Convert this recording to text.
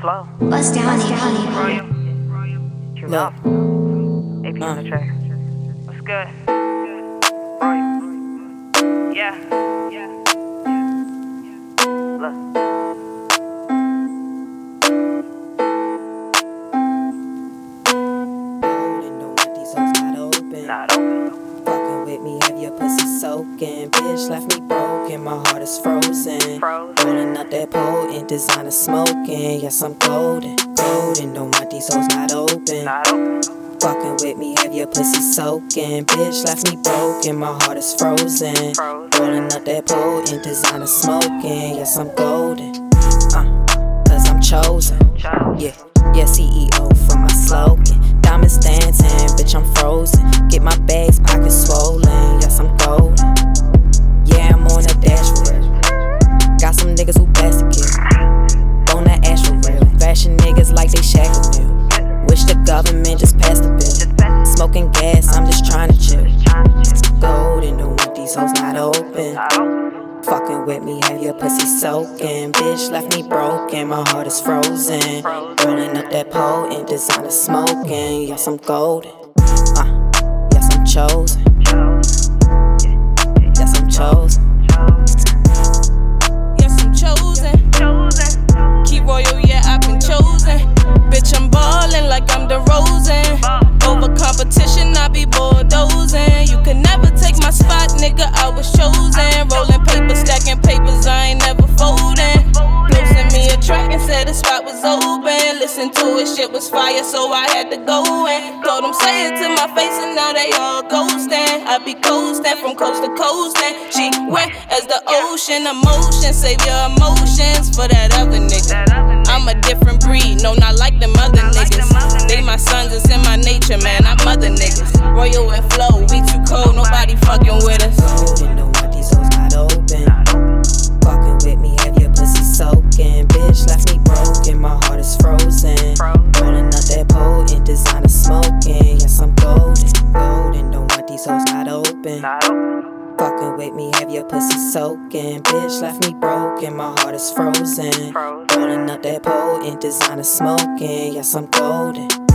FLO. Bust down, AP. Royal. Cue Look. up. AP on the track. What's good? Royal. Yeah. Yeah. Look. With me, have your pussy soaking. Bitch left me broken, my heart is frozen. Frozen. Rolling up that pole in designer smoking. Yes, I'm golden. Golden, no, my these hoes not open. Not open. Fucking with me, have your pussy soaking. Bitch left me broken, my heart is frozen. Frozen. Rolling up that pole in designer smoking. Yes, I'm golden. Uh, cause I'm chosen. Yeah, yeah, CEO from my slogan. Diamonds dancing, bitch, I'm frozen. Get my bags, government just passed the bill. Smoking gas, I'm just trying to chill. Just trying to chill. Golden, don't want these hoes not open. Fucking with me, have your pussy soaking. Bitch left me broken, my heart is frozen. Rolling up that pole in designer smoking. Yes, I'm golden. Uh, yes, I'm chosen. Yes, I'm chosen. Nigga, I was chosen. Rolling paper, stacking papers, I ain't never folding. Sent me a track and said the spot was open. Listen to it, shit was fire, so I had to go in. Told them say it to my face, and now they all ghosting. I be coasting from coast to coast, and she wet as the ocean. Emotion, save your emotions for that other nigga. That other nigga. I'm a different breed, no, not like them other niggas. Sons, it's in my nature, man. I'm other niggas. Royal and FLO, we too cold, nobody fucking with us. Golden, don't want these hoes not open. Fucking with me, have your pussy soaking. Bitch left me broken, my heart is frozen. Rolling up that pole in designer smoking. Yes, I'm golden. Golden, don't want these hoes not open. Open. Fucking with me, have your pussy soaking. Bitch left me broken, my heart is frozen. Frozen. Rolling up that pole in designer smoking. Yes, I'm golden.